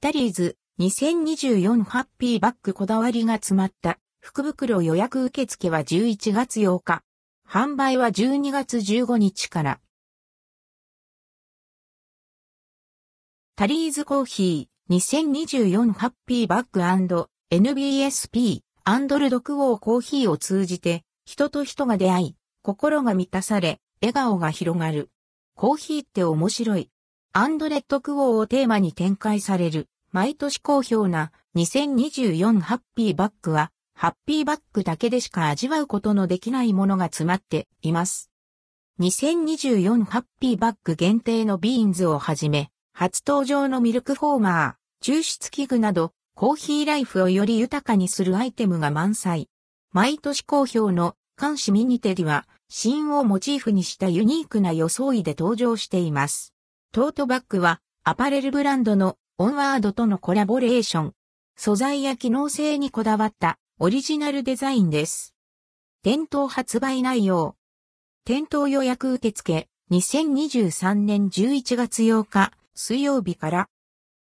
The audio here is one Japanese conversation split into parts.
タリーズ2024ハッピーバッグこだわりが詰まった福袋予約受付は11月8日。販売は12月15日から。タリーズコーヒー2024ハッピーバッグ &NBSP アンドルドクオーコーヒーを通じて人と人が出会い、心が満たされ、笑顔が広がる。コーヒーって面白い。アンドレッドクオーをテーマに展開される、毎年好評な2024ハッピーバッグは、ハッピーバッグだけでしか味わうことのできないものが詰まっています。2024ハッピーバッグ限定のビーンズをはじめ、初登場のミルクフォーマー、抽出器具など、コーヒーライフをより豊かにするアイテムが満載。毎年好評の干支ミニテディは、辰をモチーフにしたユニークな装いで登場しています。トートバッグはアパレルブランドのオンワードとのコラボレーション。素材や機能性にこだわったオリジナルデザインです。店頭発売内容。店頭予約受付2023年11月8日水曜日から。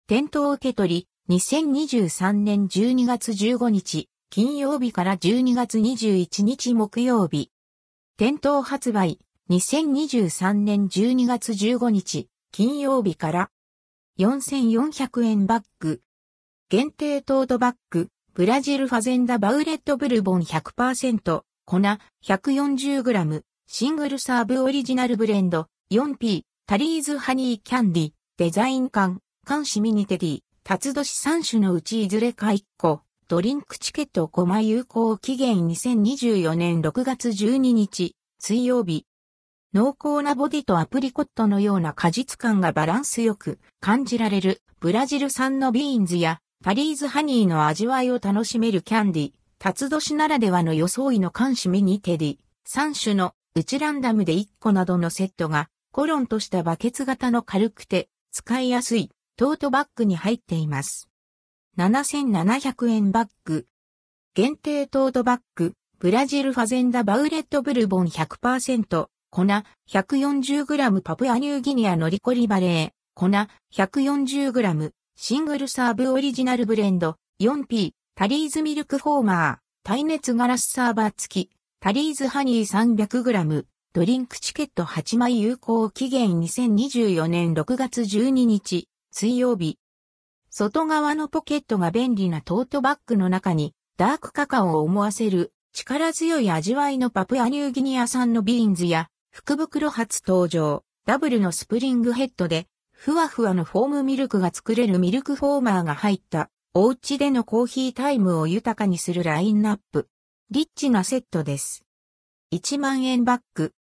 店頭受け取り2023年12月15日金曜日から12月21日木曜日。店頭発売2023年12月15日金曜日から4400円バッグ。限定トートバッグ、ブラジルファゼンダバウレットブルボン100%、粉。140g、シングルサーブオリジナルブレンド。4P、タリーズハニーキャンディ、デザイン缶、缶シミニテディ、辰年3種のうちいずれか1個、ドリンクチケット5枚有効期限2024年6月12日、水曜日。濃厚なボディとアプリコットのような果実感がバランスよく感じられる。ブラジル産のビーンズやタリーズハニーの味わいを楽しめるキャンディ、辰年ならではの装いの干支ミニテディ、3種のうちランダムで1個などのセットがコロンとしたバケツ型の軽くて使いやすい。トートバッグに入っています。7700円バッグ。限定トートバッグ、ブラジルファゼンダバウレットブルボン100%、粉 140g パプアニューギニアのリコリバレー、粉 140g シングルサーブオリジナルブレンド。4P タリーズミルクフォーマー。耐熱ガラスサーバー付き。タリーズハニー 300g ドリンクチケット。8枚有効期限。2024年6月12日水曜日。外側のポケットが便利なトートバッグの中にダークカカオを思わせる力強い味わいのパプアニューギニア産のビーンズや福袋初登場、ダブルのスプリングヘッドで、ふわふわのフォームミルクが作れるミルクフォーマーが入った、お家でのコーヒータイムを豊かにするラインナップ。リッチなセットです。1万円バッグ。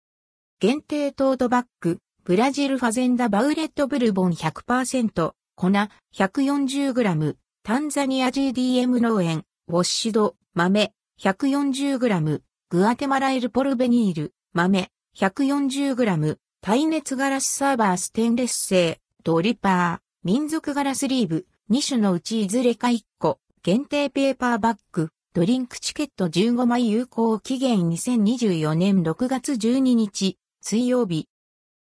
限定トートバッグ、ブラジルファゼンダバウレットブルボン100%、粉。140g、タンザニア GDM 農園、ウォッシュド、豆。140g、グアテマラエルポルベニール、豆。140g、耐熱ガラスサーバーステンレス製、ドリパー、民族ガラスリーブ、2種のうちいずれか1個、限定ペーパーバッグ、ドリンクチケット15枚有効期限2024年6月12日、水曜日。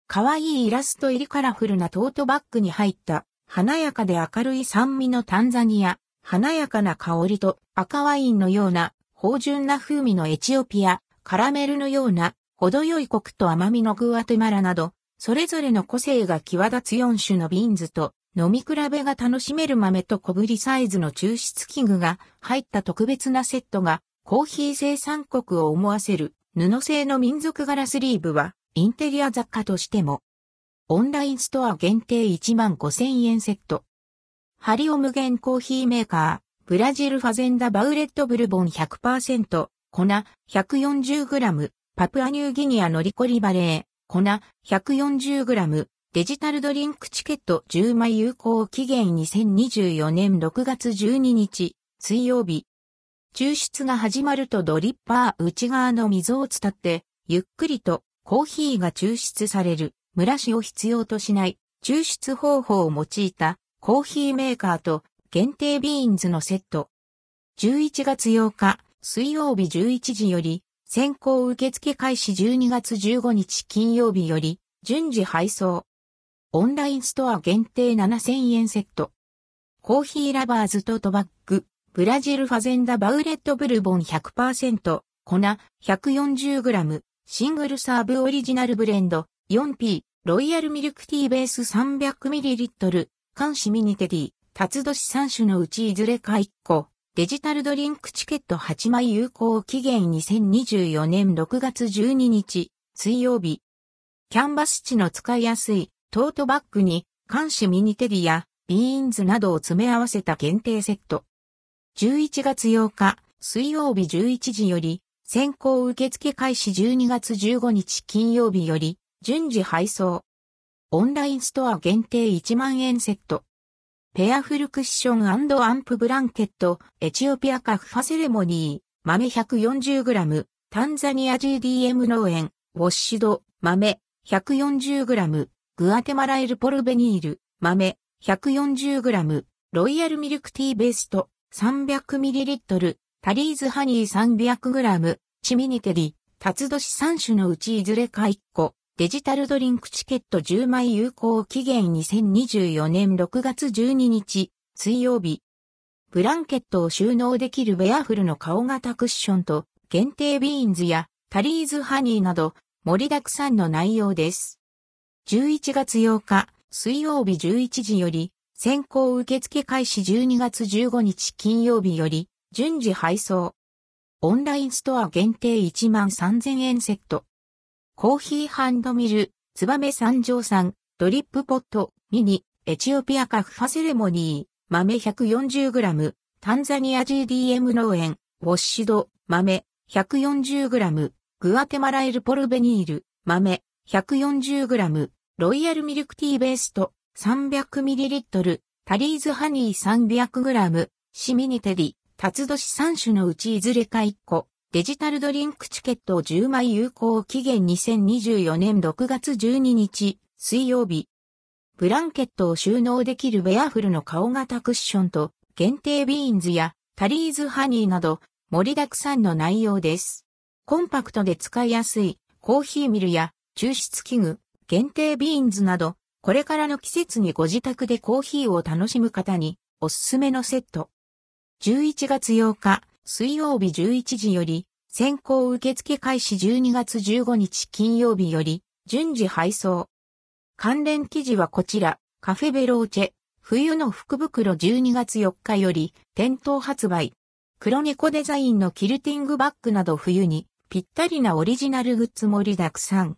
可愛いイラスト入りカラフルなトートバッグに入った、華やかで明るい酸味のタンザニア、華やかな香りと赤ワインのような、芳醇な風味のエチオピア、カラメルのような程よいコクと甘みのグアテマラなど、それぞれの個性が際立つ4種のビーンズと、飲み比べが楽しめる豆と小ぶりサイズの抽出器具が入った特別なセットが、コーヒー生産国を思わせる布製の民族ガラスリーブは、インテリア雑貨としても、オンラインストア限定1万5000円セット。ハリオ無限コーヒーメーカー、ブラジルファゼンダバウレットブルボン100%、粉 140g、パプアニューギニアのリコリバレー、粉 140g、デジタルドリンクチケット10枚有効期限2024年6月12日、水曜日。抽出が始まるとドリッパー内側の溝を伝って、ゆっくりとコーヒーが抽出される、蒸らしを必要としない抽出方法を用いたコーヒーメーカーと限定ビーンズのセット。11月8日水曜日11時より先行受付開始12月15日金曜日より順次配送。オンラインストア限定7000円セット。コーヒーラバーズトトバッグ、ブラジルファゼンダバウレットブルボン100%、粉 140g、シングルサーブオリジナルブレンド。4P、ロイヤルミルクティーベース 300ml、干支ミニテディ、辰年3種のうちいずれか1個、デジタルドリンクチケット8枚有効期限2024年6月12日、水曜日。キャンバス地の使いやすいトートバッグに、干支ミニテディやビーンズなどを詰め合わせた限定セット。11月8日、水曜日11時より、先行受付開始12月15日金曜日より、順次配送。オンラインストア限定1万円セット。ペアフルクッションアンプブランケット、エチオピアカファセレモニー、豆 140g、タンザニア GDM 農園、ウォッシュド、豆 140g、グアテマラエルポルベニール、豆 140g、ロイヤルミルクティーベースト 300ml、タリーズハニー 300g、チミニテリ、タツドシ3種のうちいずれか1個、デジタルドリンクチケット10枚有効期限2024年6月12日、水曜日。ブランケットを収納できるベアフルの顔型クッションと、限定ビーンズやタリーズハニーなど、盛りだくさんの内容です。11月8日、水曜日11時より、先行受付開始12月15日金曜日より、順次配送。オンラインストア限定1万3000円セット。コーヒーハンドミル、ツバメ三条産、ドリップポット、ミニ、エチオピアカファセレモニー、豆 140g、タンザニア GDM 農園、ウォッシド、豆 140g、グアテマラエルポルベニール、豆 140g、ロイヤルミルクティーベースト 300ml、タリーズハニー 300g、シミニテリ、タツドシ3種のうちいずれか1個、デジタルドリンクチケット10枚有効期限2024年6月12日水曜日。ブランケットを収納できるベアフルの顔型クッションと限定ビーンズやタリーズハニーなど盛りだくさんの内容です。コンパクトで使いやすいコーヒーミルや抽出器具、限定ビーンズなどこれからの季節にご自宅でコーヒーを楽しむ方におすすめのセット。11月8日水曜日11時より、先行受付開始12月15日金曜日より、順次配送。関連記事はこちら、カフェベローチェ、冬の福袋12月4日より、店頭発売。黒猫デザインのキルティングバッグなど冬に、ぴったりなオリジナルグッズ盛りだくさん。